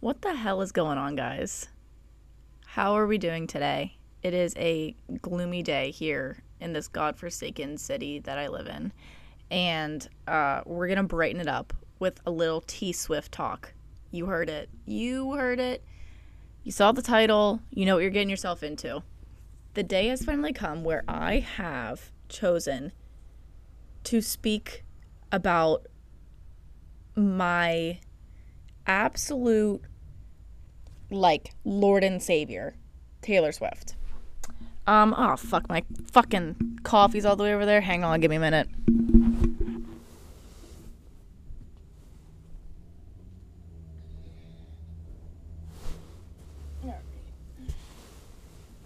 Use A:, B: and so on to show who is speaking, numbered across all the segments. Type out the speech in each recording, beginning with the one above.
A: What the hell is going on, guys? How are we doing today? It is a gloomy day here in this godforsaken city that I live in. And uh, we're going to brighten it up with a little T Swift talk. You heard it. You heard it. You saw the title. You know what you're getting yourself into. The day has finally come where I have chosen to speak about my absolute like Lord and Savior, Taylor Swift. Um, oh fuck, my fucking coffee's all the way over there. Hang on, give me a minute.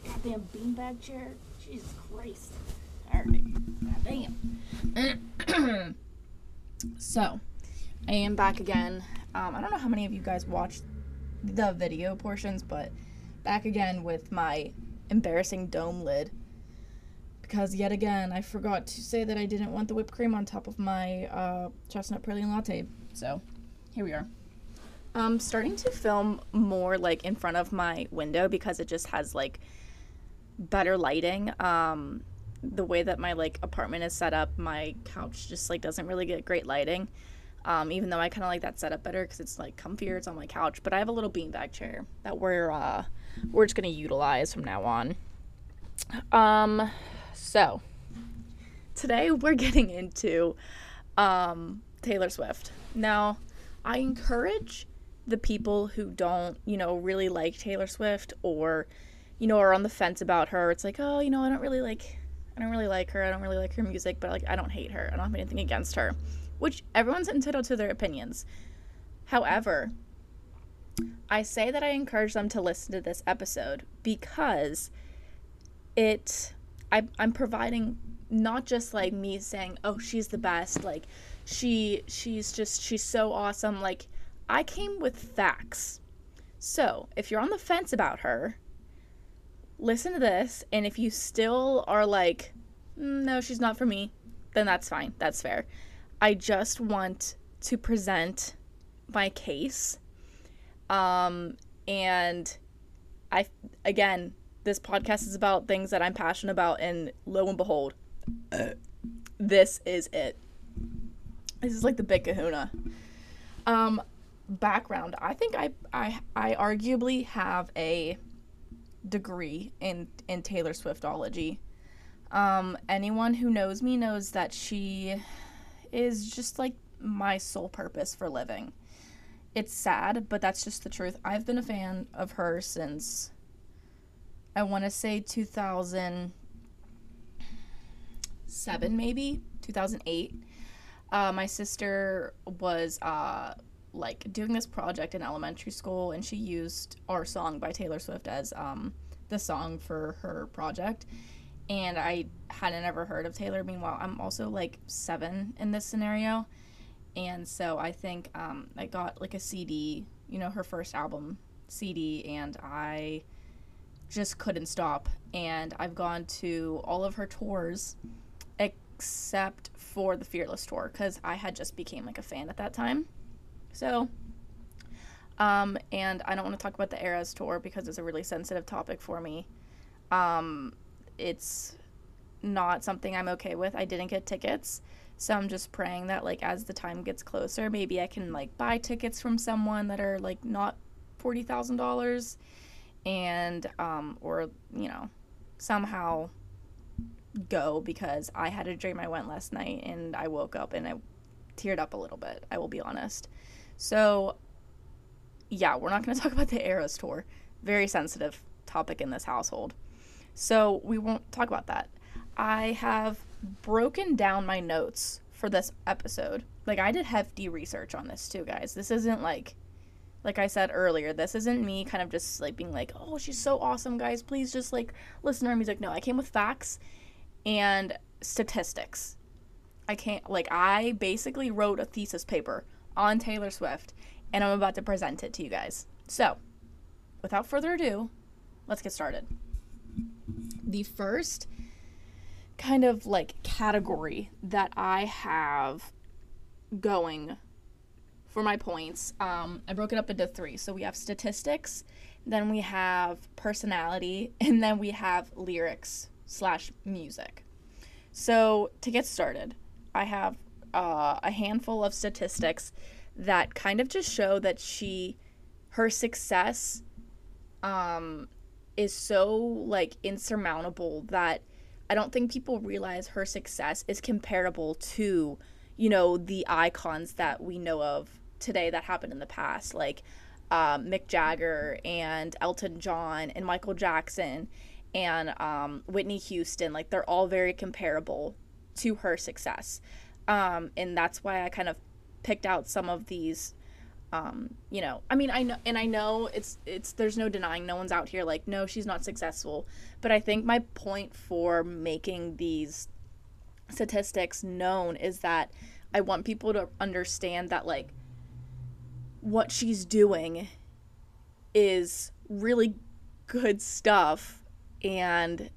A: Goddamn beanbag chair. Jesus Christ. Alright. Damn. so, I am back again. Um, I don't know how many of you guys watched the video portions, but back again with my embarrassing dome lid. Because yet again, I forgot to say that I didn't want the whipped cream on top of my uh, chestnut praline latte. So, here we are. Um, starting to film more like in front of my window because it just has like better lighting. Um, the way that my like apartment is set up, my couch just like doesn't really get great lighting. Um, even though I kind of like that setup better because it's like comfier, it's on my couch. But I have a little beanbag chair that we're uh, we're just gonna utilize from now on. Um, so today we're getting into um, Taylor Swift. Now, I encourage the people who don't, you know, really like Taylor Swift or, you know, are on the fence about her. It's like, oh, you know, I don't really like, I don't really like her. I don't really like her music, but like, I don't hate her. I don't have anything against her which everyone's entitled to their opinions. However, I say that I encourage them to listen to this episode because it I, I'm providing not just like me saying, "Oh, she's the best," like she she's just she's so awesome. Like I came with facts. So, if you're on the fence about her, listen to this, and if you still are like, mm, "No, she's not for me," then that's fine. That's fair. I just want to present my case. Um, and I, again, this podcast is about things that I'm passionate about, and lo and behold, this is it. This is like the big kahuna. Um, background. I think I, I, I arguably have a degree in in Taylor Swiftology. Um, anyone who knows me knows that she is just like my sole purpose for living. It's sad, but that's just the truth. I've been a fan of her since I want to say 2007 maybe, 2008. Uh, my sister was uh, like doing this project in elementary school and she used our song by Taylor Swift as um, the song for her project and I hadn't ever heard of Taylor. Meanwhile, I'm also like seven in this scenario, and so I think um, I got like a CD, you know, her first album CD, and I just couldn't stop. And I've gone to all of her tours, except for the Fearless tour, because I had just became like a fan at that time. So. Um, and I don't want to talk about the Eras tour because it's a really sensitive topic for me. Um, it's not something I'm okay with. I didn't get tickets. So I'm just praying that like as the time gets closer, maybe I can like buy tickets from someone that are like not forty thousand dollars and um or you know, somehow go because I had a dream I went last night and I woke up and I teared up a little bit, I will be honest. So yeah, we're not gonna talk about the Eras tour. Very sensitive topic in this household. So we won't talk about that. I have broken down my notes for this episode. Like I did hefty research on this too, guys. This isn't like like I said earlier, this isn't me kind of just like being like, "Oh, she's so awesome, guys. Please just like listen to her music." No, I came with facts and statistics. I can't like I basically wrote a thesis paper on Taylor Swift and I'm about to present it to you guys. So, without further ado, let's get started the first kind of like category that I have going for my points, um, I broke it up into three. So we have statistics, then we have personality, and then we have lyrics slash music. So to get started, I have uh, a handful of statistics that kind of just show that she, her success, um, is so like insurmountable that I don't think people realize her success is comparable to, you know, the icons that we know of today that happened in the past, like um, Mick Jagger and Elton John and Michael Jackson and um, Whitney Houston. Like they're all very comparable to her success, um, and that's why I kind of picked out some of these. Um, you know, I mean, I know, and I know it's it's there's no denying, no one's out here like, no, she's not successful. But I think my point for making these statistics known is that I want people to understand that like what she's doing is really good stuff and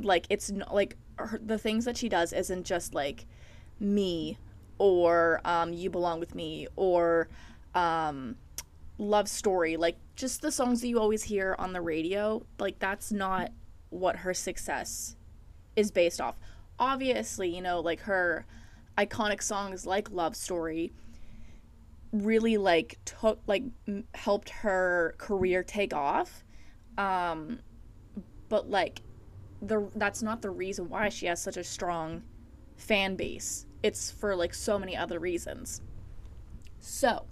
A: like it's not like her, the things that she does isn't just like me or um, you belong with me or um, love story like just the songs that you always hear on the radio like that's not what her success is based off. Obviously you know like her iconic songs like love story really like took like m- helped her career take off. Um but like the that's not the reason why she has such a strong fan base. It's for like so many other reasons. So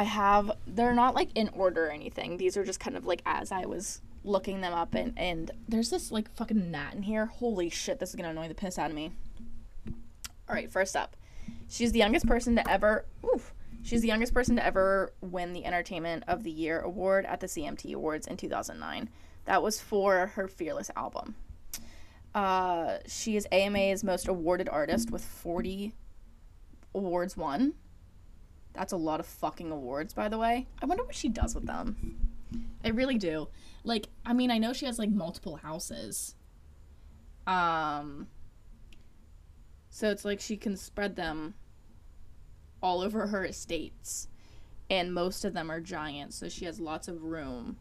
A: i have they're not like in order or anything these are just kind of like as i was looking them up and and there's this like fucking gnat in here holy shit this is gonna annoy the piss out of me all right first up She's the youngest person to ever. Oof, she's the youngest person to ever win the Entertainment of the Year award at the CMT Awards in 2009. That was for her Fearless album. Uh, she is AMA's most awarded artist with 40 awards won. That's a lot of fucking awards, by the way. I wonder what she does with them. I really do. Like, I mean, I know she has like multiple houses. Um, so it's like she can spread them all over her estates. And most of them are giant, so she has lots of room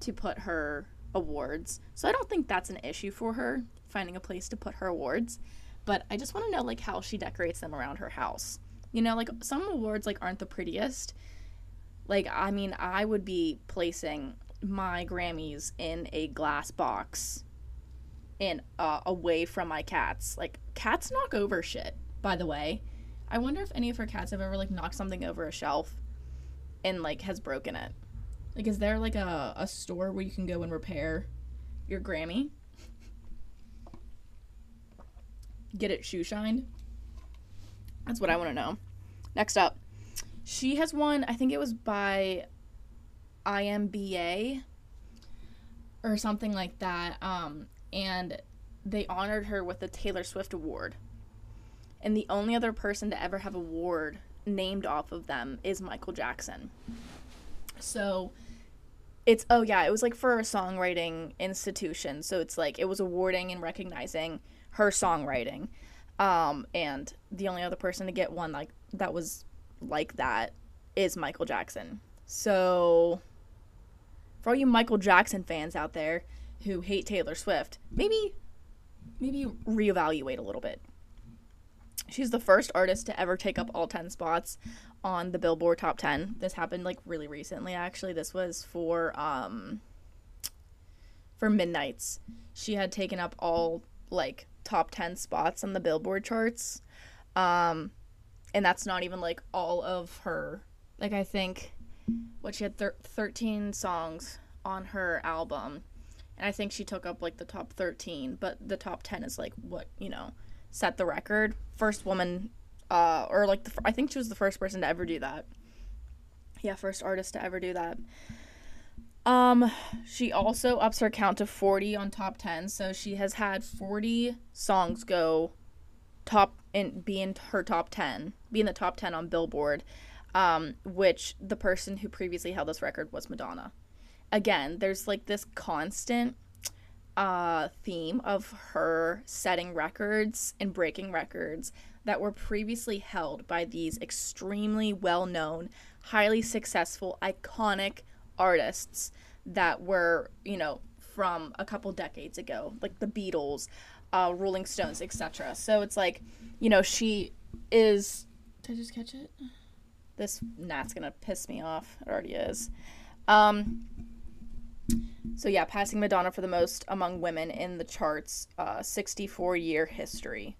A: to put her awards. So I don't think that's an issue for her finding a place to put her awards. But I just want to know like how she decorates them around her house. You know, like some awards like aren't the prettiest. Like I mean, I would be placing my Grammys in a glass box and uh, away from my cats. Like cats knock over shit, by the way. I wonder if any of her cats have ever like knocked something over a shelf and like has broken it. Like is there like a, a store where you can go and repair your Grammy? Get it shoe shined? That's what I want to know. Next up. She has won, I think it was by IMBA or something like that. Um, and they honored her with the Taylor Swift Award. And the only other person to ever have a award named off of them is Michael Jackson. So it's oh yeah, it was like for a songwriting institution. So it's like it was awarding and recognizing her songwriting. Um, and the only other person to get one like that was like that is Michael Jackson. So for all you Michael Jackson fans out there, who hate Taylor Swift, maybe maybe reevaluate a little bit. She's the first artist to ever take up all 10 spots on the Billboard Top 10. This happened like really recently actually. This was for um for Midnights. She had taken up all like top 10 spots on the Billboard charts. Um and that's not even like all of her like I think what she had thir- 13 songs on her album and I think she took up like the top 13, but the top 10 is like what, you know, set the record. First woman, uh, or like, the, I think she was the first person to ever do that. Yeah, first artist to ever do that. Um, she also ups her count to 40 on top 10, so she has had 40 songs go top and be in her top 10, be in the top 10 on Billboard, um, which the person who previously held this record was Madonna. Again, there's like this constant uh, theme of her setting records and breaking records that were previously held by these extremely well known, highly successful, iconic artists that were, you know, from a couple decades ago, like the Beatles, uh, Rolling Stones, etc. So it's like, you know, she is. Did I just catch it? This gnat's gonna piss me off. It already is. Um, so yeah, passing Madonna for the most among women in the charts, uh, 64 year history.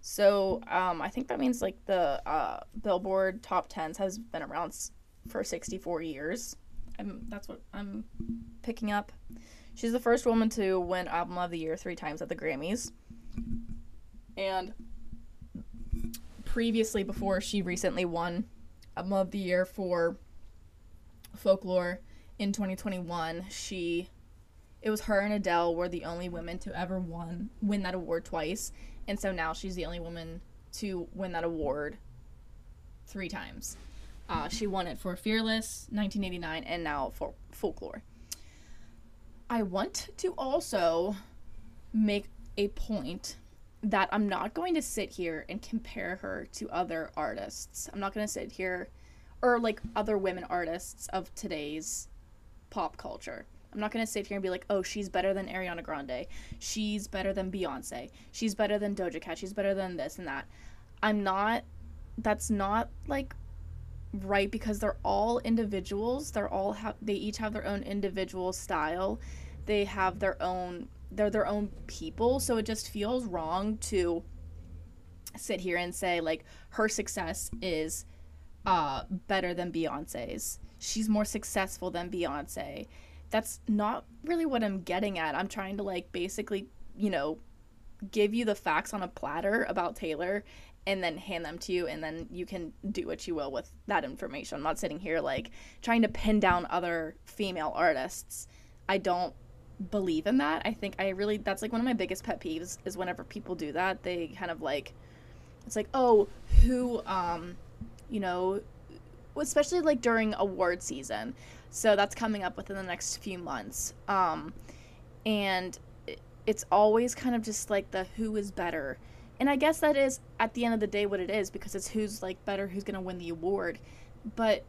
A: So um, I think that means like the uh, Billboard top tens has been around for 64 years. I'm, that's what I'm picking up. She's the first woman to win Album of the Year three times at the Grammys. And previously, before she recently won Album of the Year for Folklore in 2021, she it was her and Adele were the only women to ever won win that award twice, and so now she's the only woman to win that award three times. Uh, she won it for Fearless, 1989, and now for Folklore. I want to also make a point that I'm not going to sit here and compare her to other artists. I'm not going to sit here or like other women artists of today's pop culture. I'm not gonna sit here and be like, oh, she's better than Ariana Grande. She's better than Beyonce. She's better than Doja Cat. She's better than this and that. I'm not. That's not like right because they're all individuals. They're all have. They each have their own individual style. They have their own. They're their own people. So it just feels wrong to sit here and say like her success is uh better than Beyonce's. She's more successful than Beyonce that's not really what I'm getting at. I'm trying to like basically, you know, give you the facts on a platter about Taylor and then hand them to you and then you can do what you will with that information. I'm not sitting here like trying to pin down other female artists. I don't believe in that. I think I really that's like one of my biggest pet peeves is whenever people do that, they kind of like it's like, "Oh, who um you know, especially like during award season. So that's coming up within the next few months. Um, and it's always kind of just like the who is better. And I guess that is at the end of the day what it is because it's who's like better, who's going to win the award. But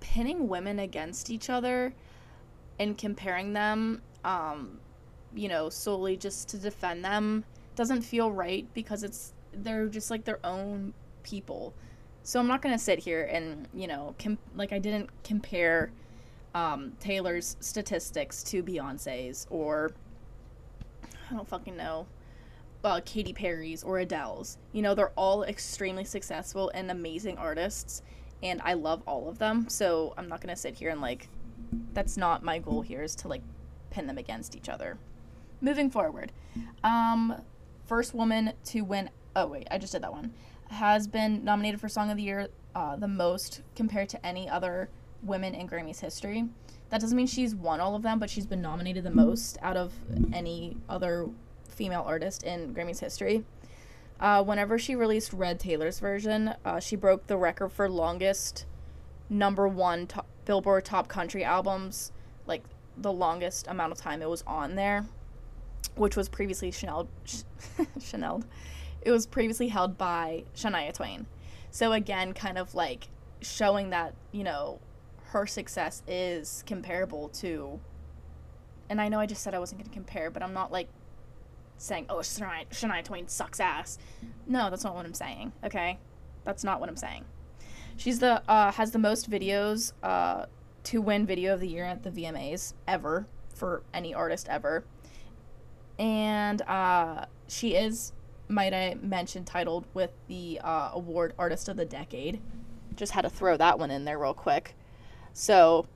A: pinning women against each other and comparing them, um, you know, solely just to defend them doesn't feel right because it's they're just like their own people. So I'm not gonna sit here and you know, com- like I didn't compare um, Taylor's statistics to Beyonce's or I don't fucking know, uh, Katy Perry's or Adele's. You know, they're all extremely successful and amazing artists, and I love all of them. So I'm not gonna sit here and like, that's not my goal here is to like pin them against each other. Moving forward, um, first woman to win. Oh wait, I just did that one has been nominated for Song of the Year uh, the most compared to any other women in Grammy's history. That doesn't mean she's won all of them, but she's been nominated the most out of any other female artist in Grammy's history. Uh, whenever she released Red Taylor's version, uh, she broke the record for longest number one top, Billboard Top Country albums, like the longest amount of time it was on there, which was previously Chanel. Chanel it was previously held by Shania Twain. So again, kind of like showing that, you know, her success is comparable to and I know I just said I wasn't going to compare, but I'm not like saying, "Oh, Shania, Shania Twain sucks ass." No, that's not what I'm saying. Okay? That's not what I'm saying. She's the uh, has the most videos uh, to win video of the year at the VMAs ever for any artist ever. And uh, she is might I mention, titled with the uh, award Artist of the Decade. Just had to throw that one in there real quick. So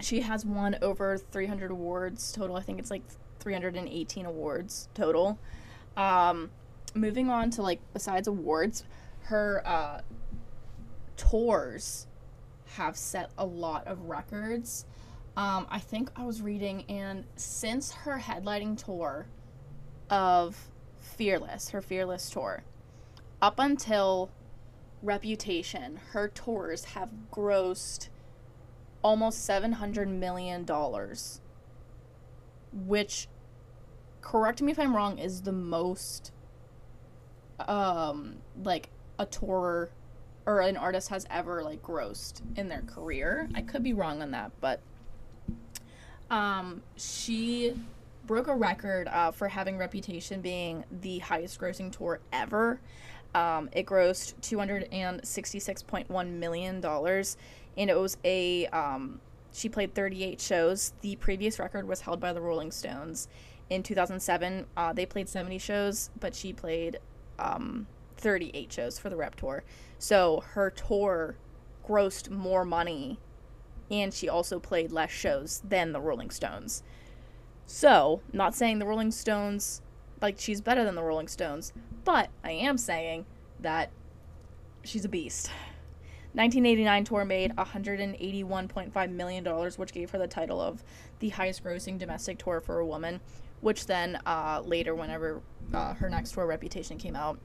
A: she has won over 300 awards total. I think it's like 318 awards total. Um, moving on to like besides awards, her uh, tours have set a lot of records. Um, I think I was reading, and since her headlining tour of Fearless, her Fearless tour. Up until Reputation, her tours have grossed almost $700 million, which, correct me if I'm wrong, is the most um like a tour or an artist has ever like grossed in their career. I could be wrong on that, but um she broke a record uh, for having reputation being the highest grossing tour ever. Um, it grossed $266.1 million and it was a um, she played 38 shows the previous record was held by the rolling stones in 2007 uh, they played 70 shows but she played um, 38 shows for the rep tour. So her tour grossed more money and she also played less shows than the rolling stones. So not saying the rolling stones like she's better than the rolling stones but i am saying that she's a beast. 1989 tour made $181.5 million, which gave her the title of the highest grossing domestic tour for a woman, which then uh, later, whenever uh, her next tour Reputation came out,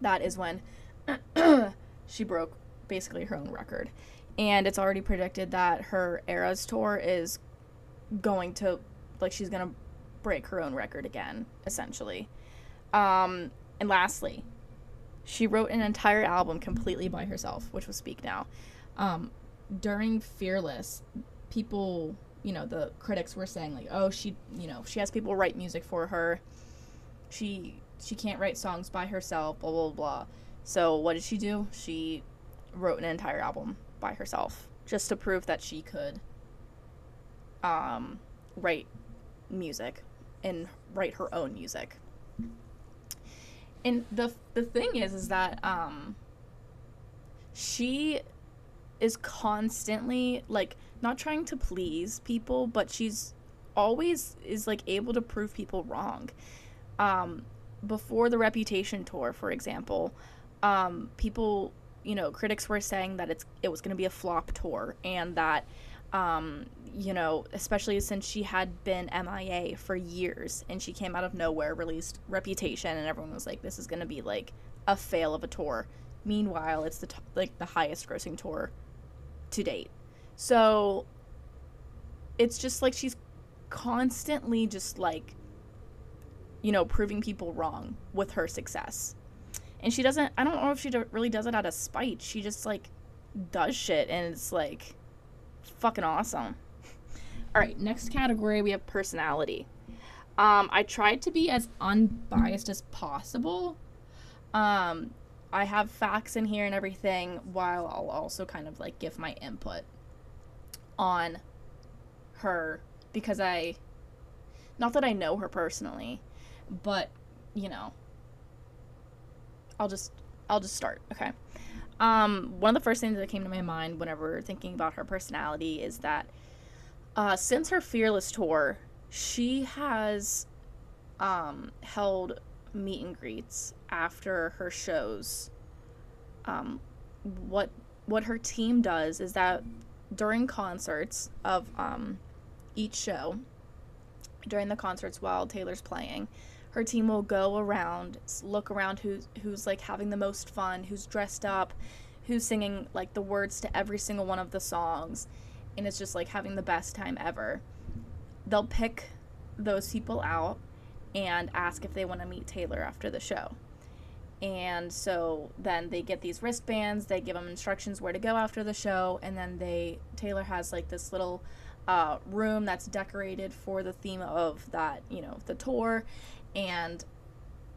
A: that is when she broke basically her own record. And it's already predicted that her Eras tour is going to, like, she's going to break her own record again, essentially. Um, and lastly, she wrote an entire album completely by herself, which was Speak Now. Um, during Fearless, people, you know, the critics were saying like, "Oh, she, you know, she has people write music for her. She she can't write songs by herself, blah blah blah." So, what did she do? She wrote an entire album by herself just to prove that she could um, write music and write her own music and the the thing is is that um she is constantly like not trying to please people but she's always is like able to prove people wrong um before the reputation tour for example um people you know critics were saying that it's it was going to be a flop tour and that um, you know, especially since she had been MIA for years and she came out of nowhere, released Reputation, and everyone was like, this is going to be like a fail of a tour. Meanwhile, it's the t- like the highest grossing tour to date. So it's just like she's constantly just like you know, proving people wrong with her success. And she doesn't I don't know if she do, really does it out of spite. She just like does shit and it's like fucking awesome. All right, next category we have personality. Um, I tried to be as unbiased as possible. Um, I have facts in here and everything, while I'll also kind of like give my input on her because I, not that I know her personally, but you know, I'll just I'll just start. Okay. Um, one of the first things that came to my mind whenever thinking about her personality is that uh, since her Fearless tour, she has um, held meet and greets after her shows. Um, what what her team does is that during concerts of um, each show, during the concerts while Taylor's playing, her team will go around, look around who's who's like having the most fun, who's dressed up, who's singing like the words to every single one of the songs, and it's just like having the best time ever. They'll pick those people out and ask if they want to meet Taylor after the show. And so then they get these wristbands, they give them instructions where to go after the show, and then they Taylor has like this little uh, room that's decorated for the theme of that, you know, the tour, and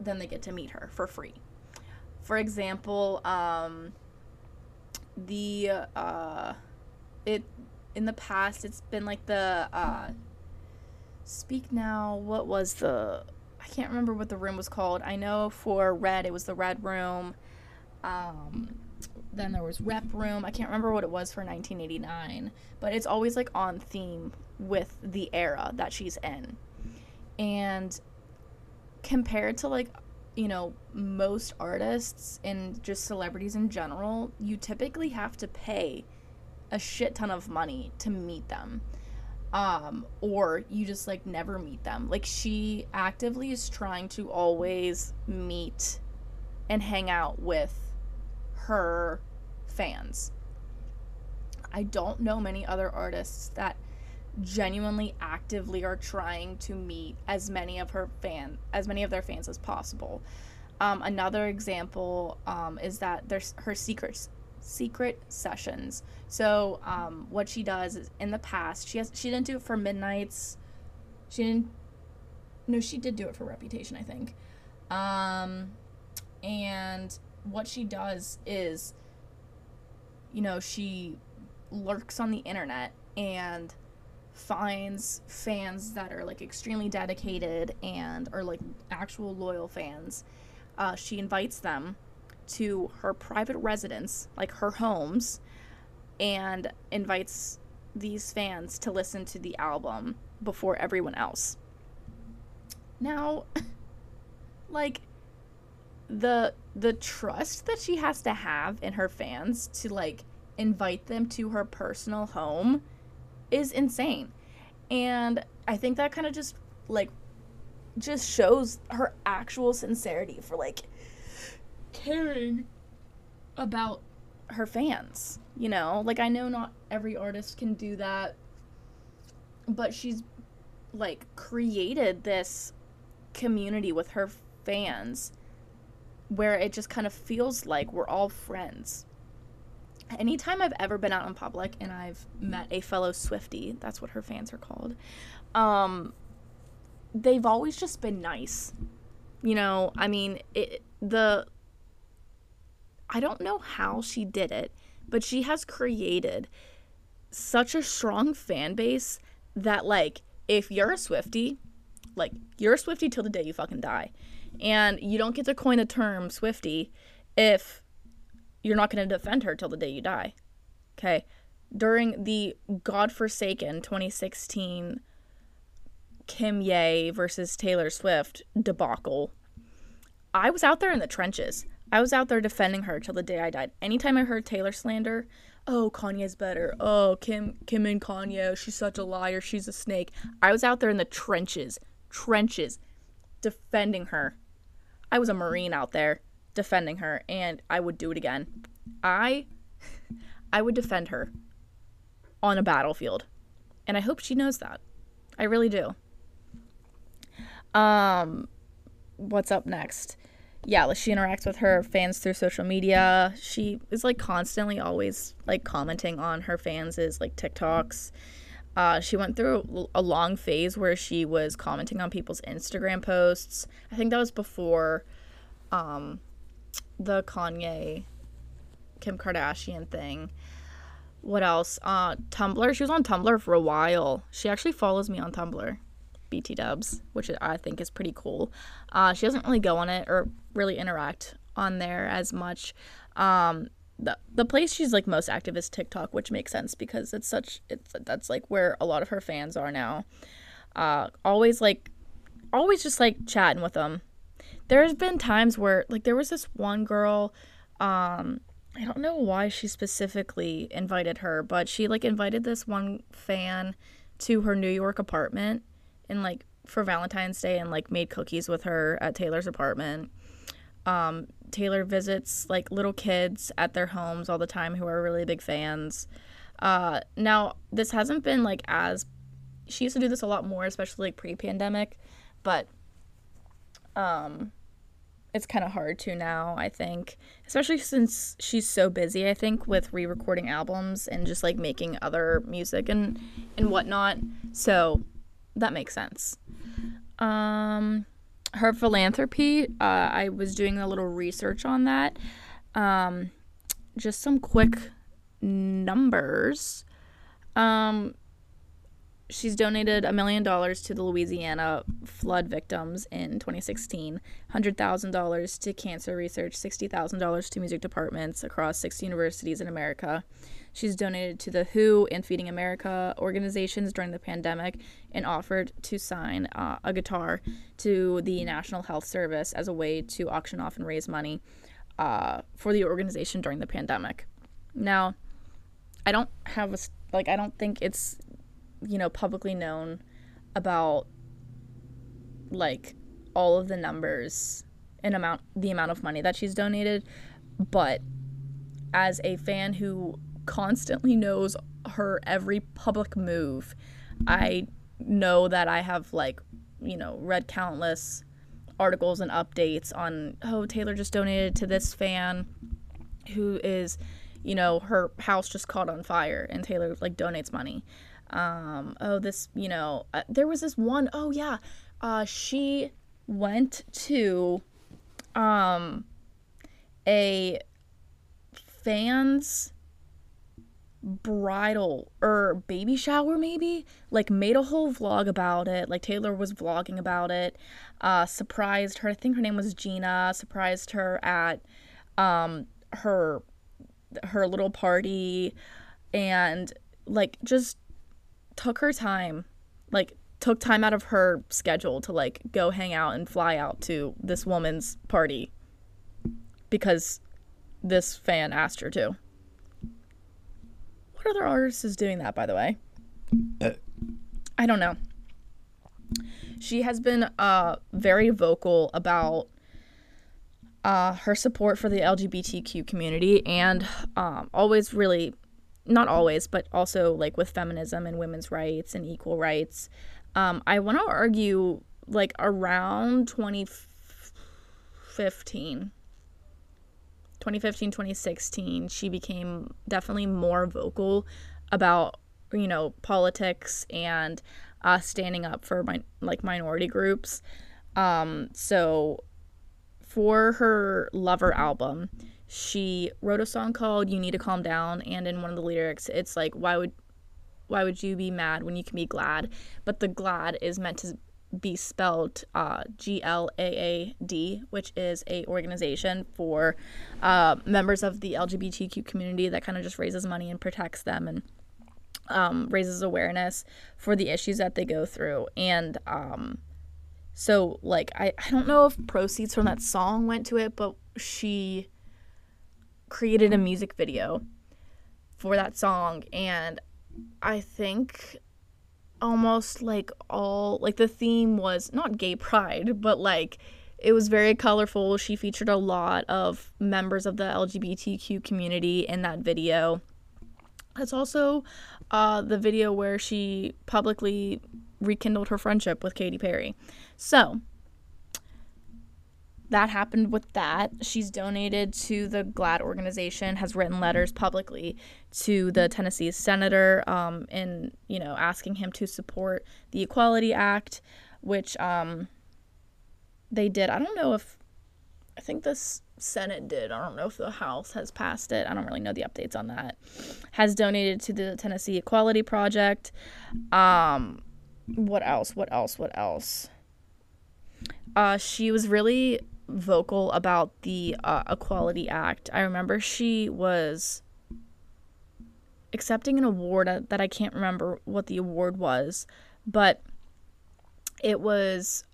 A: then they get to meet her for free. For example, um, the uh, it in the past it's been like the uh, speak now. What was the can't remember what the room was called. I know for red it was the red room. Um, then there was rep room. I can't remember what it was for 1989, but it's always like on theme with the era that she's in. And compared to like you know most artists and just celebrities in general you typically have to pay a shit ton of money to meet them um or you just like never meet them. Like she actively is trying to always meet and hang out with her fans. I don't know many other artists that genuinely actively are trying to meet as many of her fan as many of their fans as possible. Um, another example um, is that there's her secrets secret sessions. So um, what she does is in the past she has she didn't do it for midnights. She didn't. No, she did do it for Reputation, I think. Um, and what she does is, you know, she lurks on the internet and finds fans that are like extremely dedicated and are like actual loyal fans. Uh, she invites them to her private residence, like her homes, and invites these fans to listen to the album before everyone else. Now, like the the trust that she has to have in her fans to like invite them to her personal home is insane. And I think that kind of just like just shows her actual sincerity for like caring about her fans, you know? Like I know not every artist can do that, but she's like created this community with her fans where it just kind of feels like we're all friends. Anytime I've ever been out in public and I've met a fellow Swiftie, that's what her fans are called, um, they've always just been nice. You know, I mean, it, the. I don't know how she did it, but she has created such a strong fan base that, like, if you're a Swiftie, like, you're a Swiftie till the day you fucking die. And you don't get to coin the term Swiftie if you're not going to defend her till the day you die. Okay. During the godforsaken 2016 Kim Ye versus Taylor Swift debacle, I was out there in the trenches. I was out there defending her till the day I died. Anytime I heard Taylor slander, oh Kanye's better. Oh Kim Kim and Kanye, she's such a liar. She's a snake. I was out there in the trenches, trenches, defending her. I was a marine out there defending her, and I would do it again. I, I would defend her on a battlefield, and I hope she knows that. I really do. Um, what's up next? Yeah, like she interacts with her fans through social media. She is like constantly always like commenting on her fans' is like TikToks. Uh, she went through a long phase where she was commenting on people's Instagram posts. I think that was before um, the Kanye Kim Kardashian thing. What else? Uh, Tumblr. She was on Tumblr for a while. She actually follows me on Tumblr. BT Dubs, which I think is pretty cool. Uh, she doesn't really go on it or really interact on there as much. Um, the the place she's like most active is TikTok, which makes sense because it's such it's that's like where a lot of her fans are now. Uh, always like, always just like chatting with them. There's been times where like there was this one girl, um, I don't know why she specifically invited her, but she like invited this one fan to her New York apartment and like for Valentine's Day and like made cookies with her at Taylor's apartment. Um, Taylor visits like little kids at their homes all the time who are really big fans. Uh, now this hasn't been like as she used to do this a lot more, especially like pre-pandemic, but um, it's kind of hard to now. I think, especially since she's so busy. I think with re-recording albums and just like making other music and and whatnot. So that makes sense. Um, her philanthropy, uh, I was doing a little research on that. Um, just some quick numbers. Um, she's donated a million dollars to the Louisiana flood victims in 2016, $100,000 to cancer research, $60,000 to music departments across six universities in America. She's donated to the WHO and Feeding America organizations during the pandemic and offered to sign uh, a guitar to the National Health Service as a way to auction off and raise money uh, for the organization during the pandemic. Now, I don't have a like I don't think it's you know publicly known about like all of the numbers and amount the amount of money that she's donated, but as a fan who constantly knows her every public move. I know that I have like, you know, read countless articles and updates on oh Taylor just donated to this fan who is you know her house just caught on fire and Taylor like donates money um oh this you know uh, there was this one oh yeah uh she went to um a fans bridal or baby shower maybe like made a whole vlog about it like taylor was vlogging about it uh surprised her i think her name was gina surprised her at um her her little party and like just took her time like took time out of her schedule to like go hang out and fly out to this woman's party because this fan asked her to what other artist is doing that, by the way? Uh, I don't know. She has been uh, very vocal about uh, her support for the LGBTQ community and um, always really, not always, but also like with feminism and women's rights and equal rights. Um, I want to argue like around 2015 2015 2016 she became definitely more vocal about you know politics and uh, standing up for my like minority groups um, so for her lover album she wrote a song called you need to calm down and in one of the lyrics it's like why would why would you be mad when you can be glad but the glad is meant to be spelled uh, G L A A D, which is a organization for uh, members of the LGBTQ community that kind of just raises money and protects them and um, raises awareness for the issues that they go through. And um, so, like, I, I don't know if proceeds from that song went to it, but she created a music video for that song. And I think almost like all like the theme was not gay pride, but like it was very colorful. She featured a lot of members of the LGBTQ community in that video. It's also uh, the video where she publicly rekindled her friendship with Katy Perry. So, that happened with that. She's donated to the GLAAD organization, has written letters publicly to the Tennessee senator, um, in you know asking him to support the Equality Act, which um, they did. I don't know if I think the Senate did. I don't know if the House has passed it. I don't really know the updates on that. Has donated to the Tennessee Equality Project. Um, what else? What else? What else? Uh, she was really vocal about the uh, Equality Act. I remember she was accepting an award that I can't remember what the award was, but it was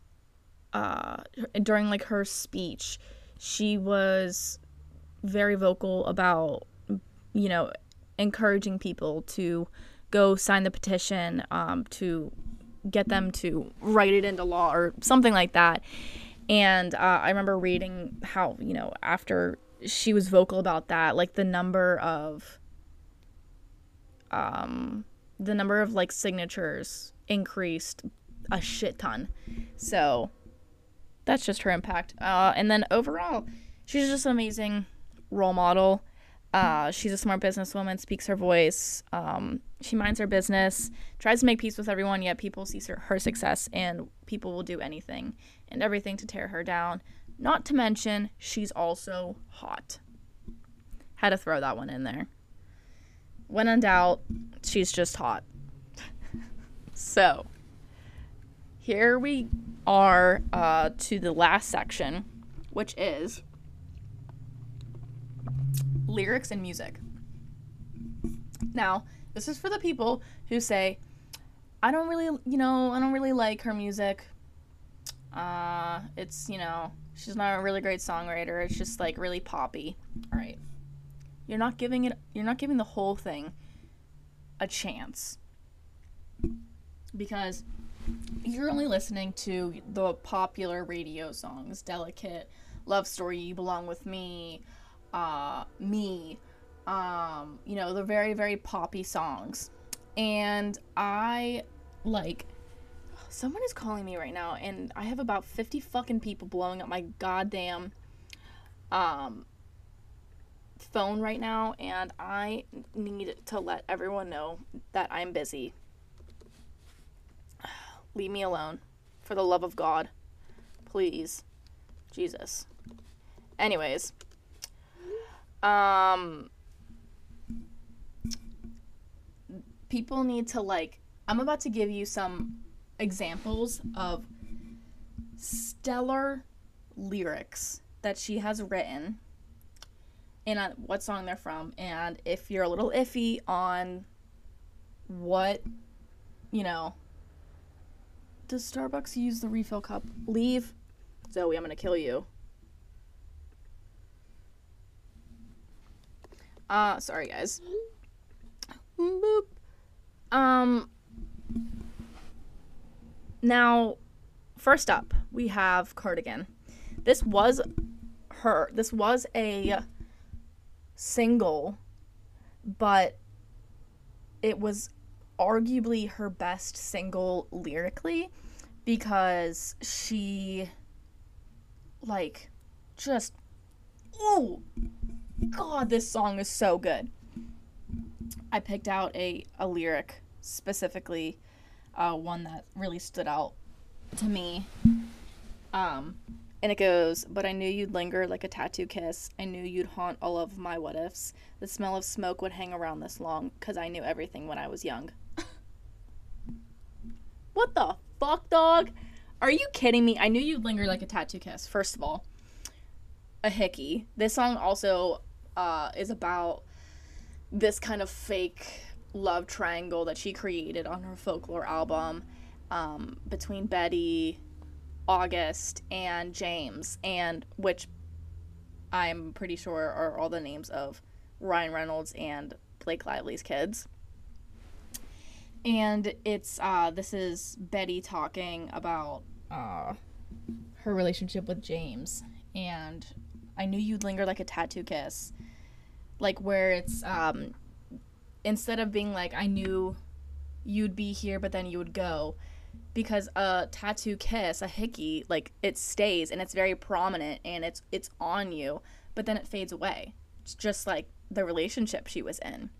A: uh, during like her speech. She was very vocal about you know encouraging people to go sign the petition um, to get them to write it into law or something like that and uh, I remember reading how, you know, after she was vocal about that, like the number of, um, the number of like signatures increased a shit ton. So that's just her impact. Uh, and then overall, she's just an amazing role model. Uh, she's a smart businesswoman, speaks her voice. Um, she minds her business, tries to make peace with everyone, yet people see her, her success, and people will do anything and everything to tear her down. Not to mention, she's also hot. Had to throw that one in there. When in doubt, she's just hot. so, here we are uh, to the last section, which is lyrics and music. Now, this is for the people who say, I don't really, you know, I don't really like her music. Uh, it's, you know, she's not a really great songwriter. It's just like really poppy. All right. You're not giving it you're not giving the whole thing a chance. Because you're only listening to the popular radio songs, Delicate, Love Story, You Belong With Me, uh, Me, um, you know, the very, very poppy songs. And I like someone is calling me right now, and I have about 50 fucking people blowing up my goddamn um, phone right now, and I need to let everyone know that I'm busy. Leave me alone. For the love of God. Please. Jesus. Anyways. Um people need to like I'm about to give you some examples of stellar lyrics that she has written and what song they're from. And if you're a little iffy on what you know does starbucks use the refill cup? Leave. Zoe i'm gonna kill you. Uh sorry guys. Boop. um now first up we have cardigan. This was her this was a single, but it was arguably her best single lyrically because she like just oh god this song is so good. I picked out a, a lyric specifically uh, one that really stood out to me um and it goes, But I knew you'd linger like a tattoo kiss. I knew you'd haunt all of my what ifs. The smell of smoke would hang around this long, because I knew everything when I was young. what the fuck, dog? Are you kidding me? I knew you'd linger like a tattoo kiss, first of all. A hickey. This song also uh, is about this kind of fake love triangle that she created on her folklore album um, between Betty, August, and James, and which I'm pretty sure are all the names of Ryan Reynolds and Blake Lively's kids. And it's uh, this is Betty talking about uh, her relationship with James, and I knew you'd linger like a tattoo kiss, like where it's um, instead of being like I knew you'd be here, but then you would go because a tattoo kiss, a hickey, like it stays and it's very prominent and it's it's on you, but then it fades away. It's just like the relationship she was in.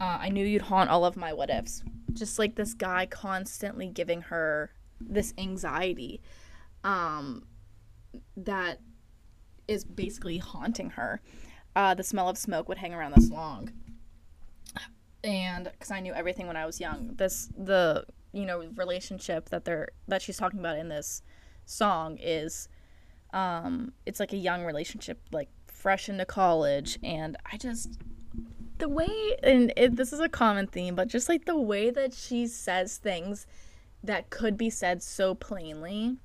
A: Uh, I knew you'd haunt all of my what ifs. Just like this guy constantly giving her this anxiety um, that is basically haunting her. Uh, the smell of smoke would hang around this long. And because I knew everything when I was young, this the you know relationship that they're that she's talking about in this song is um it's like a young relationship like fresh into college and i just the way and it, this is a common theme but just like the way that she says things that could be said so plainly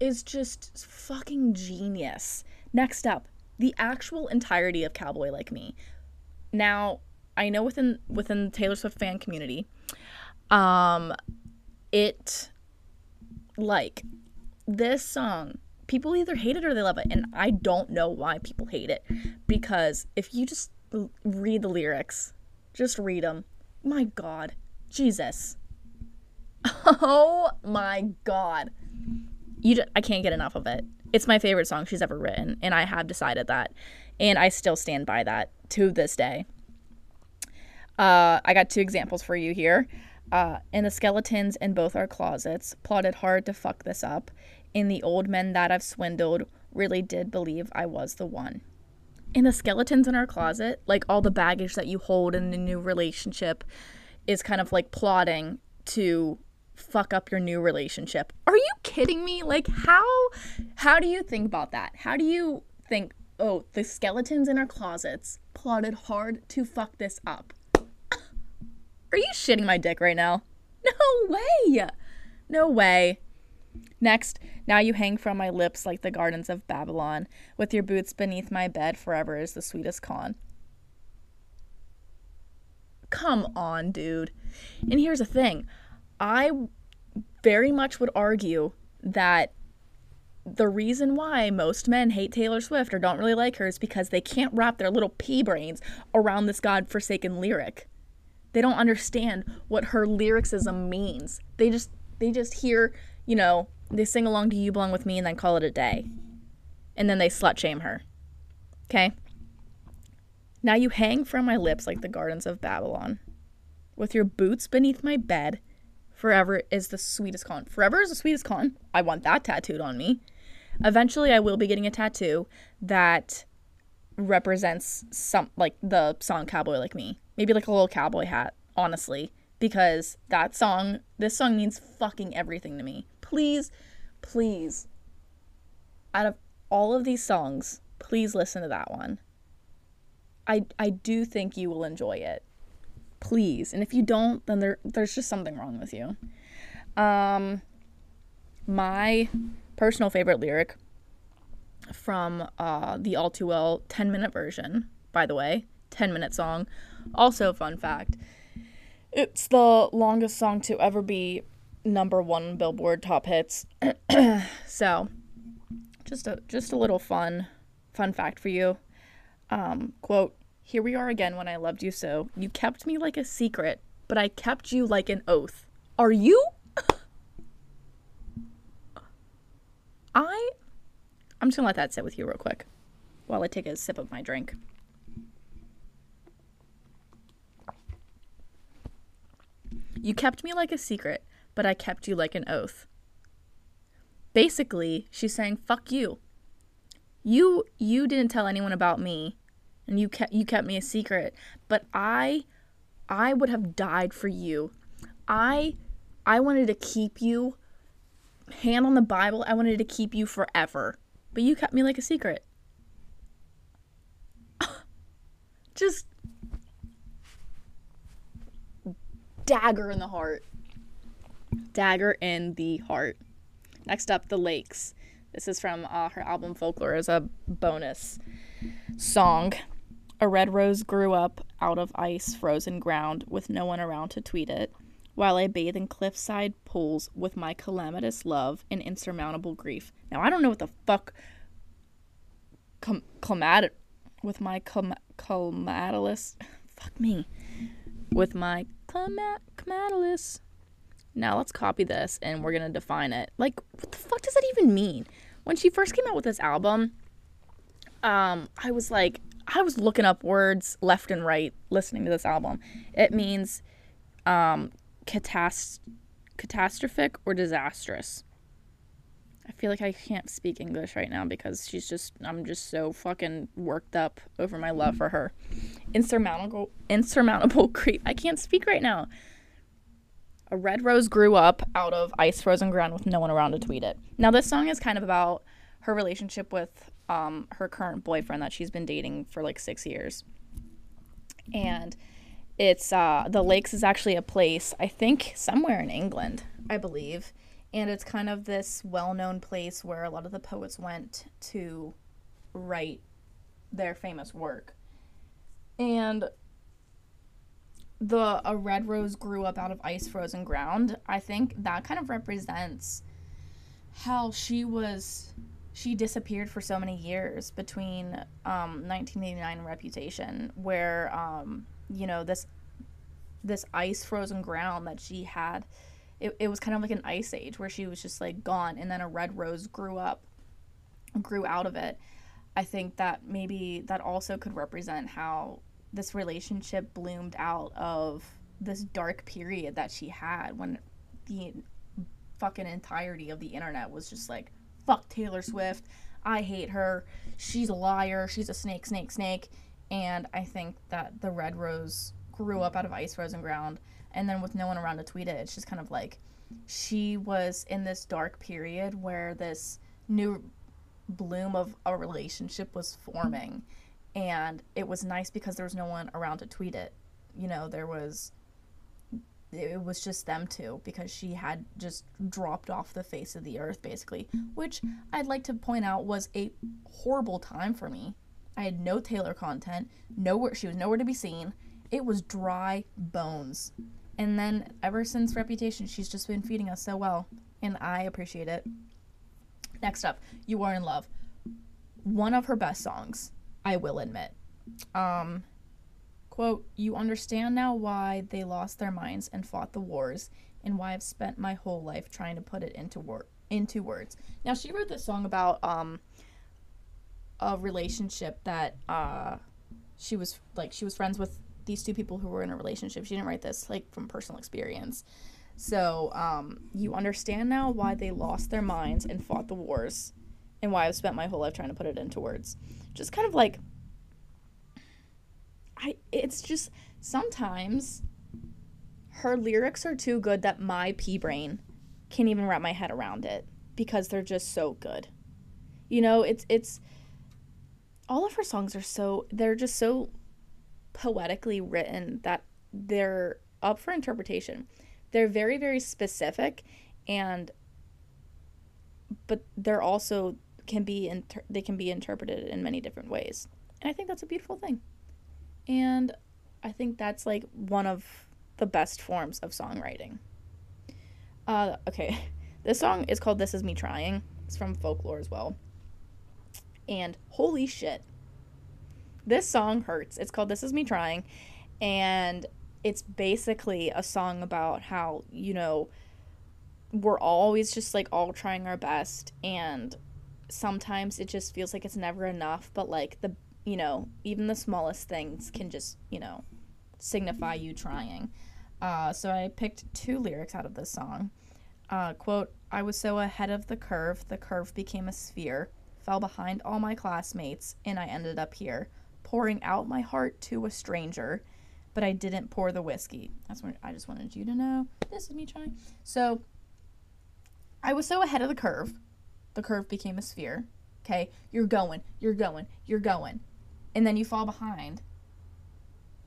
A: is just fucking genius. Next up the actual entirety of cowboy like me. Now i know within within the taylor swift fan community um it like this song people either hate it or they love it and i don't know why people hate it because if you just read the lyrics just read them my god jesus. Oh my god. You just, i can't get enough of it. It's my favorite song she's ever written and i have decided that and i still stand by that to this day uh, i got two examples for you here uh, the skeletons in both our closets plotted hard to fuck this up, and the old men that I've swindled really did believe I was the one. And the skeletons in our closet, like all the baggage that you hold in a new relationship, is kind of like plotting to fuck up your new relationship. Are you kidding me? Like how how do you think about that? How do you think, "Oh, the skeletons in our closets plotted hard to fuck this up." Are you shitting my dick right now? No way. No way. Next, now you hang from my lips like the gardens of Babylon, with your boots beneath my bed forever is the sweetest con. Come on, dude. And here's the thing I very much would argue that the reason why most men hate Taylor Swift or don't really like her is because they can't wrap their little pea brains around this godforsaken lyric. They don't understand what her lyricism means. They just They just hear, you know, they sing along to You Belong With Me and then call it a day. And then they slut shame her. Okay? Now you hang from my lips like the gardens of Babylon. With your boots beneath my bed, forever is the sweetest con. Forever is the sweetest con. I want that tattooed on me. Eventually, I will be getting a tattoo that represents some, like the song Cowboy Like Me. Maybe like a little cowboy hat, honestly. Because that song, this song means fucking everything to me. Please, please, out of all of these songs, please listen to that one. I, I do think you will enjoy it. Please. And if you don't, then there there's just something wrong with you. Um my personal favorite lyric from uh, the All Too Well 10 minute version, by the way, 10 minute song. Also, fun fact it's the longest song to ever be number one Billboard top hits. so, just a just a little fun fun fact for you. Um, quote: Here we are again when I loved you so. You kept me like a secret, but I kept you like an oath. Are you? I I'm just gonna let that sit with you real quick while I take a sip of my drink. You kept me like a secret, but I kept you like an oath. Basically, she's saying fuck you. You you didn't tell anyone about me and you kept you kept me a secret, but I I would have died for you. I I wanted to keep you hand on the Bible. I wanted to keep you forever, but you kept me like a secret. Just dagger in the heart. Dagger in the heart. Next up, The Lakes. This is from uh, her album Folklore as a bonus song. A red rose grew up out of ice frozen ground with no one around to tweet it, while I bathe in cliffside pools with my calamitous love and insurmountable grief. Now, I don't know what the fuck com- clamat with my clam- calamitous fuck me with my calamitous now let's copy this and we're gonna define it. Like, what the fuck does that even mean? When she first came out with this album, um, I was like, I was looking up words left and right listening to this album. It means um, catast- catastrophic or disastrous. I feel like I can't speak English right now because she's just I'm just so fucking worked up over my love for her. Insurmountable insurmountable creep. I can't speak right now. A red rose grew up out of ice frozen ground with no one around to tweet it. Now, this song is kind of about her relationship with um, her current boyfriend that she's been dating for like six years. And it's uh, the lakes is actually a place, I think, somewhere in England, I believe. And it's kind of this well known place where a lot of the poets went to write their famous work. And the a red rose grew up out of ice frozen ground i think that kind of represents how she was she disappeared for so many years between um, 1989 and reputation where um, you know this this ice frozen ground that she had it, it was kind of like an ice age where she was just like gone and then a red rose grew up grew out of it i think that maybe that also could represent how this relationship bloomed out of this dark period that she had when the fucking entirety of the internet was just like fuck Taylor Swift. I hate her. She's a liar. She's a snake, snake, snake. And I think that the Red Rose grew up out of ice frozen ground. And then with no one around to tweet it, it's just kind of like she was in this dark period where this new bloom of a relationship was forming and it was nice because there was no one around to tweet it. You know, there was it was just them two because she had just dropped off the face of the earth basically, which I'd like to point out was a horrible time for me. I had no Taylor content, nowhere she was nowhere to be seen. It was dry bones. And then ever since Reputation, she's just been feeding us so well, and I appreciate it. Next up, You Are in Love. One of her best songs. I will admit. Um, Quote, You understand now why they lost their minds and fought the wars, and why I've spent my whole life trying to put it into wor- into words. Now she wrote this song about um a relationship that uh she was like she was friends with these two people who were in a relationship. She didn't write this like from personal experience. So, um, you understand now why they lost their minds and fought the wars and why I've spent my whole life trying to put it into words. Just kind of like I it's just sometimes her lyrics are too good that my pea brain can't even wrap my head around it because they're just so good. You know, it's it's all of her songs are so they're just so poetically written that they're up for interpretation. They're very very specific and but they're also can be inter- they can be interpreted in many different ways. And I think that's a beautiful thing. And I think that's like one of the best forms of songwriting. Uh, okay, this song is called This Is Me Trying. It's from folklore as well. And holy shit, this song hurts. It's called This Is Me Trying. And it's basically a song about how, you know, we're always just like all trying our best. And sometimes it just feels like it's never enough. But like the, you know, even the smallest things can just, you know, signify you trying. Uh, so I picked two lyrics out of this song. Uh, quote, I was so ahead of the curve, the curve became a sphere, fell behind all my classmates, and I ended up here, pouring out my heart to a stranger, but I didn't pour the whiskey. That's what I just wanted you to know. This is me trying. So I was so ahead of the curve, the curve became a sphere. Okay, you're going, you're going, you're going, and then you fall behind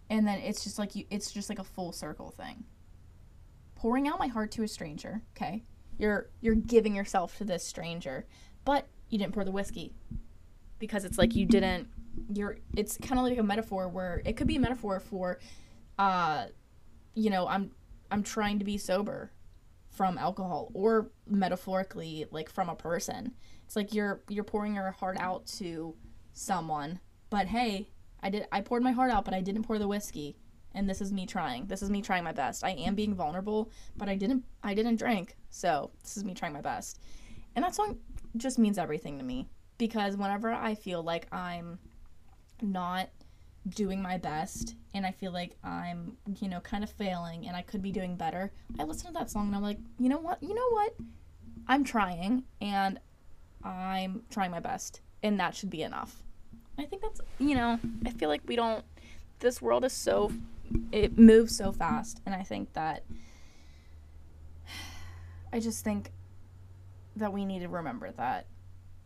A: and then it's just like you it's just like a full circle thing pouring out my heart to a stranger okay you're you're giving yourself to this stranger but you didn't pour the whiskey because it's like you didn't you're it's kind of like a metaphor where it could be a metaphor for uh you know i'm i'm trying to be sober from alcohol or metaphorically like from a person it's like you're you're pouring your heart out to someone but hey I did I poured my heart out, but I didn't pour the whiskey. And this is me trying. This is me trying my best. I am being vulnerable, but I didn't I didn't drink. So, this is me trying my best. And that song just means everything to me because whenever I feel like I'm not doing my best and I feel like I'm, you know, kind of failing and I could be doing better, I listen to that song and I'm like, "You know what? You know what? I'm trying and I'm trying my best." And that should be enough. I think that's you know I feel like we don't. This world is so it moves so fast, and I think that I just think that we need to remember that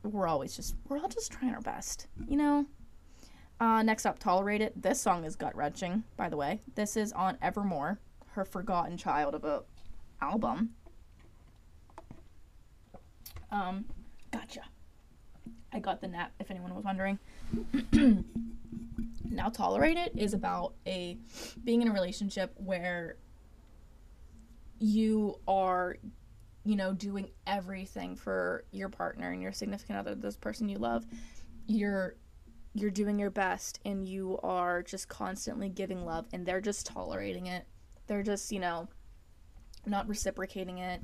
A: we're always just we're all just trying our best, you know. Uh, next up, tolerate it. This song is gut wrenching, by the way. This is on Evermore, her forgotten child of a album. Um, gotcha. I got the nap, if anyone was wondering. now, tolerate it is about a being in a relationship where you are, you know, doing everything for your partner and your significant other, this person you love. You're you're doing your best and you are just constantly giving love and they're just tolerating it. They're just, you know, not reciprocating it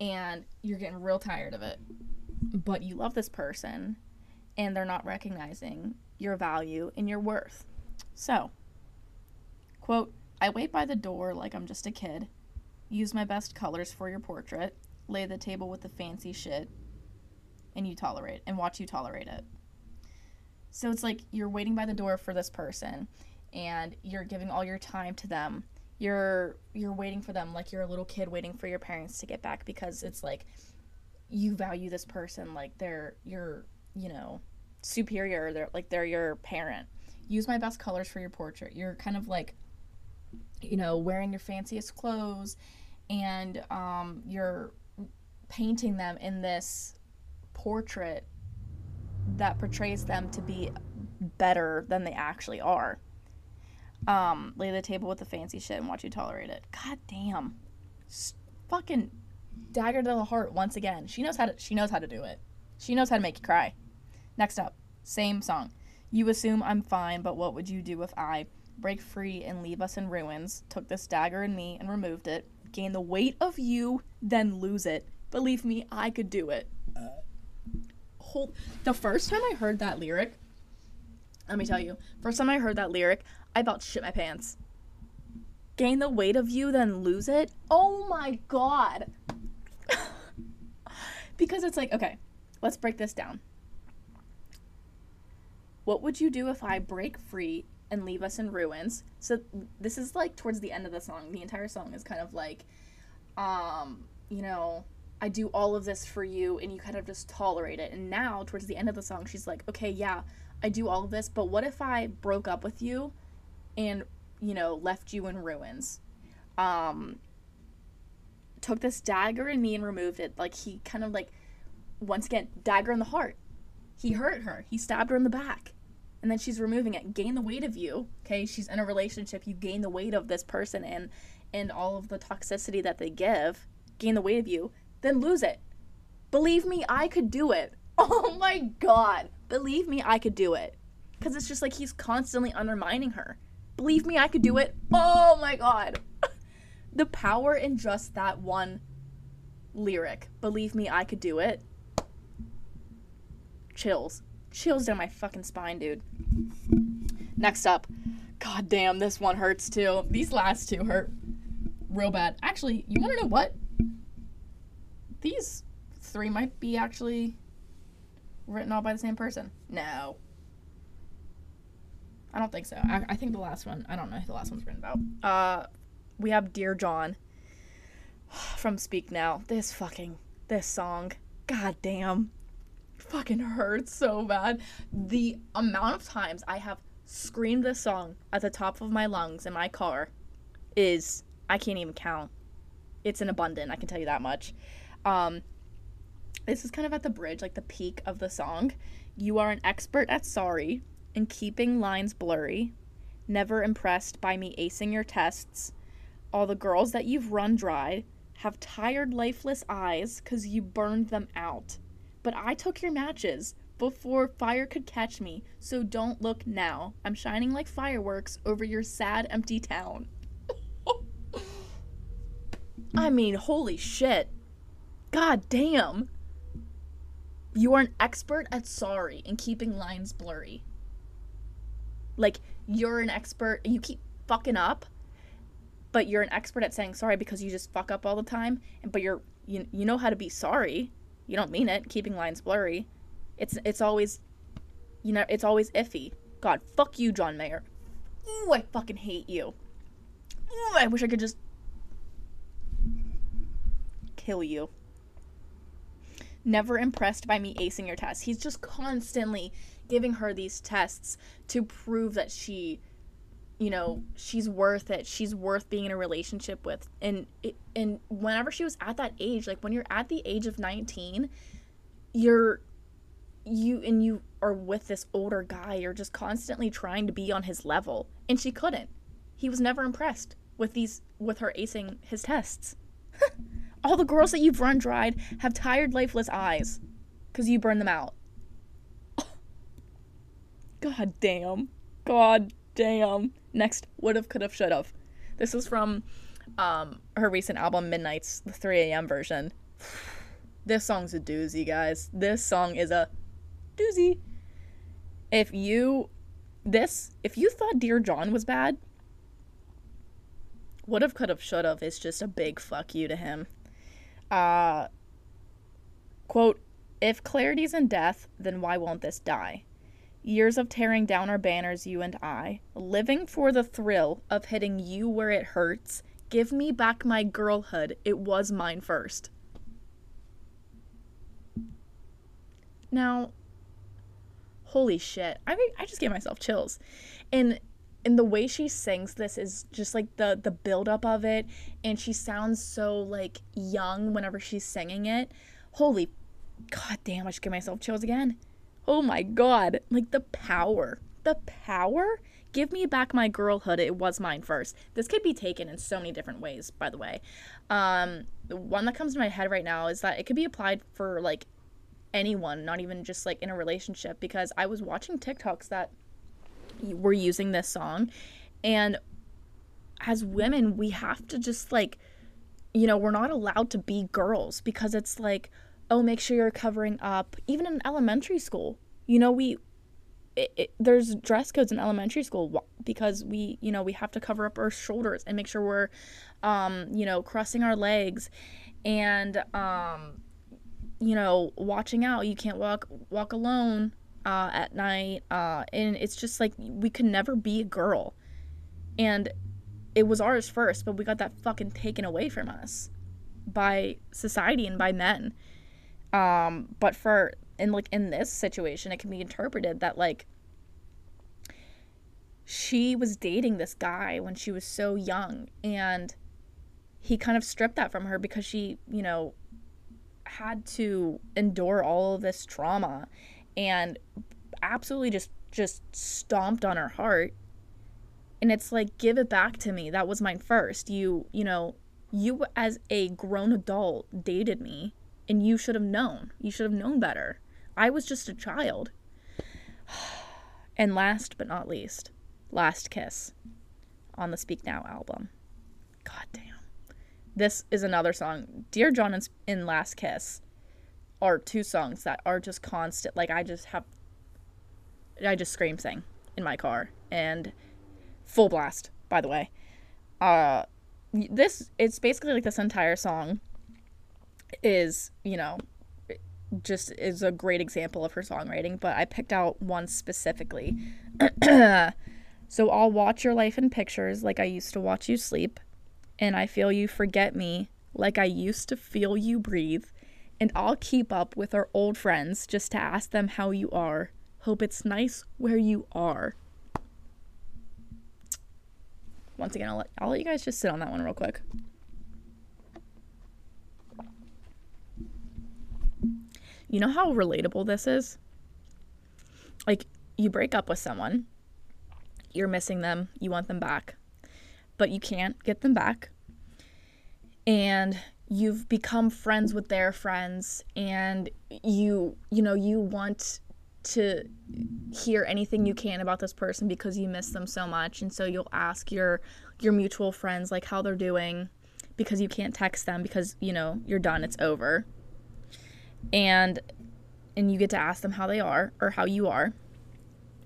A: and you're getting real tired of it but you love this person and they're not recognizing your value and your worth. So, quote, I wait by the door like I'm just a kid, use my best colors for your portrait, lay the table with the fancy shit, and you tolerate and watch you tolerate it. So it's like you're waiting by the door for this person and you're giving all your time to them. You're you're waiting for them like you're a little kid waiting for your parents to get back because it's like you value this person like they're your you know superior they're like they're your parent use my best colors for your portrait you're kind of like you know wearing your fanciest clothes and um, you're painting them in this portrait that portrays them to be better than they actually are um, lay the table with the fancy shit and watch you tolerate it god damn S- fucking dagger to the heart once again. She knows how to she knows how to do it. She knows how to make you cry. Next up, same song. You assume I'm fine, but what would you do if I break free and leave us in ruins. Took this dagger in me and removed it. Gain the weight of you, then lose it. Believe me, I could do it. Hold. The first time I heard that lyric, let me tell you, first time I heard that lyric, I about shit my pants. Gain the weight of you, then lose it. Oh my god. because it's like, okay, let's break this down. What would you do if I break free and leave us in ruins? So this is like towards the end of the song. The entire song is kind of like, um, you know, I do all of this for you and you kind of just tolerate it. And now towards the end of the song, she's like, okay, yeah, I do all of this, but what if I broke up with you and, you know, left you in ruins? Um, took this dagger in me and removed it. Like he kind of like, once again, dagger in the heart. He hurt her. He stabbed her in the back. And then she's removing it. Gain the weight of you. Okay, she's in a relationship. You gain the weight of this person and and all of the toxicity that they give. Gain the weight of you. Then lose it. Believe me, I could do it. Oh my god. Believe me, I could do it. Because it's just like he's constantly undermining her. Believe me, I could do it. Oh my god. the power in just that one lyric. Believe me, I could do it. Chills. Chills down my fucking spine, dude. Next up. God damn, this one hurts too. These last two hurt real bad. Actually, you want to know what? These three might be actually written all by the same person. No. I don't think so. I, I think the last one, I don't know who the last one's written about. Uh, we have Dear John from Speak Now. This fucking, this song. God damn. Fucking hurts so bad. The amount of times I have screamed this song at the top of my lungs in my car is, I can't even count. It's an abundant, I can tell you that much. Um, this is kind of at the bridge, like the peak of the song. You are an expert at sorry and keeping lines blurry. Never impressed by me acing your tests. All the girls that you've run dry have tired, lifeless eyes because you burned them out. But I took your matches before fire could catch me, so don't look now. I'm shining like fireworks over your sad, empty town. I mean, holy shit. God damn. You are an expert at sorry and keeping lines blurry. Like, you're an expert, you keep fucking up, but you're an expert at saying sorry because you just fuck up all the time, but you're you, you know how to be sorry. You don't mean it, keeping lines blurry. It's it's always you know, it's always iffy. God, fuck you, John Mayer. Ooh, I fucking hate you. Ooh, I wish I could just kill you never impressed by me acing your tests. He's just constantly giving her these tests to prove that she you know she's worth it. She's worth being in a relationship with. And and whenever she was at that age like when you're at the age of 19 you're you and you are with this older guy you're just constantly trying to be on his level. And she couldn't. He was never impressed with these with her acing his tests All the girls that you've run dried have tired, lifeless eyes because you burned them out. God damn. God damn. Next, would've, could've, should've. This is from um, her recent album, Midnights, the 3 a.m. version. This song's a doozy, guys. This song is a doozy. If you, this, if you thought Dear John was bad, would've, could've, should've is just a big fuck you to him. Uh, quote, if clarity's in death, then why won't this die? Years of tearing down our banners, you and I, living for the thrill of hitting you where it hurts. Give me back my girlhood, it was mine first. Now, holy shit. I mean, I just gave myself chills. And and the way she sings this is just like the the build up of it and she sounds so like young whenever she's singing it. Holy god damn i should give myself chills again. Oh my god like the power the power? Give me back my girlhood. It was mine first. This could be taken in so many different ways by the way. Um the one that comes to my head right now is that it could be applied for like anyone not even just like in a relationship because i was watching tiktoks that were using this song And as women, we have to just like, you know, we're not allowed to be girls because it's like, oh, make sure you're covering up. Even in elementary school, you know, we, it, it, there's dress codes in elementary school because we, you know, we have to cover up our shoulders and make sure we're, um, you know, crossing our legs and, um, you know, watching out. You can't walk walk alone uh, at night, uh, and it's just like we could never be a girl, and it was ours first, but we got that fucking taken away from us by society and by men. Um, but for in like in this situation, it can be interpreted that like she was dating this guy when she was so young and he kind of stripped that from her because she, you know, had to endure all of this trauma and absolutely just just stomped on her heart. And it's like give it back to me. That was mine first. You you know you as a grown adult dated me and you should have known. You should have known better. I was just a child. And last but not least last kiss on the speak now album. God damn. This is another song. Dear John and Last Kiss are two songs that are just constant. Like I just have, I just scream sing in my car and full blast. By the way, uh, this it's basically like this entire song is you know just is a great example of her songwriting. But I picked out one specifically. so I'll watch your life in pictures like I used to watch you sleep and I feel you forget me like I used to feel you breathe. And I'll keep up with our old friends just to ask them how you are. Hope it's nice where you are. Once again, I'll let, I'll let you guys just sit on that one real quick. You know how relatable this is? Like, you break up with someone, you're missing them, you want them back but you can't get them back. And you've become friends with their friends and you you know you want to hear anything you can about this person because you miss them so much. And so you'll ask your your mutual friends like how they're doing because you can't text them because you know you're done it's over. And and you get to ask them how they are or how you are.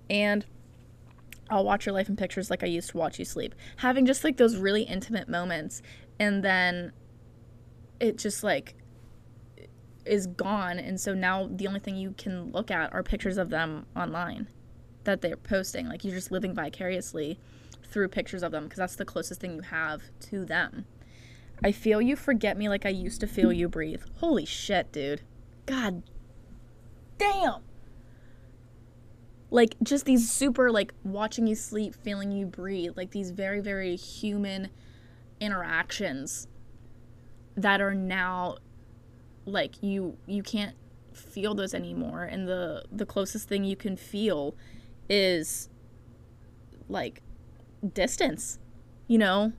A: And I'll watch your life in pictures like I used to watch you sleep. Having just like those really intimate moments and then it just like is gone and so now the only thing you can look at are pictures of them online that they're posting. Like you're just living vicariously through pictures of them because that's the closest thing you have to them. I feel you forget me like I used to feel you breathe. Holy shit, dude. God damn like just these super like watching you sleep feeling you breathe like these very very human interactions that are now like you you can't feel those anymore and the the closest thing you can feel is like distance you know?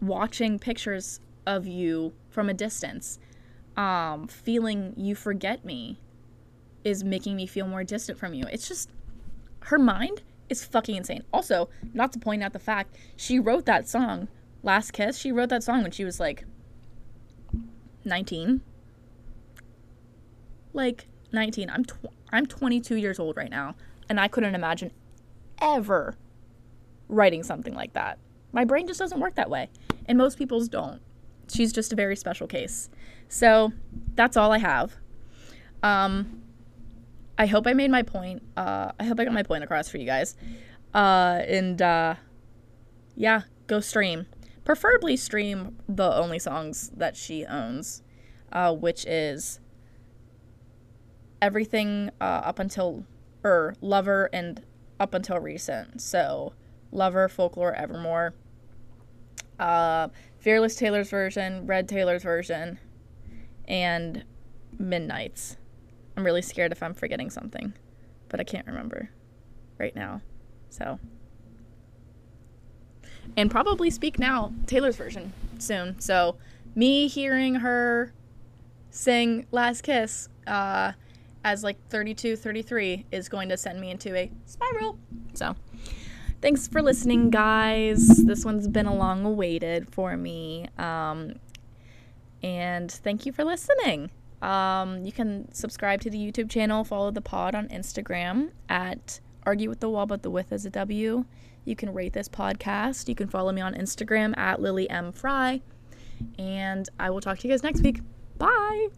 A: Watching pictures of you from a distance. Um feeling you forget me is making me feel more distant from you. It's just her mind is fucking insane. Also, not to point out the fact she wrote that song, Last Kiss, she wrote that song when she was like 19. Like 19. I'm tw- I'm 22 years old right now, and I couldn't imagine ever writing something like that. My brain just doesn't work that way, and most people's don't. She's just a very special case. So, that's all I have. Um I hope I made my point. Uh, I hope I got my point across for you guys. Uh, and uh, yeah, go stream. Preferably stream the only songs that she owns, uh, which is everything uh, up until or er, Lover and up until recent. So Lover, Folklore, Evermore, uh, Fearless Taylor's version, Red Taylor's version, and Midnights. I'm really scared if I'm forgetting something, but I can't remember right now. So. And probably Speak Now, Taylor's version, soon. So, me hearing her sing Last Kiss uh, as like 32, 33 is going to send me into a spiral. So, thanks for listening, guys. This one's been a long awaited for me. Um, and thank you for listening. Um, you can subscribe to the YouTube channel, follow the pod on Instagram at Argue with the Wall, but the with is a W. You can rate this podcast. You can follow me on Instagram at Lily M. Fry. And I will talk to you guys next week. Bye.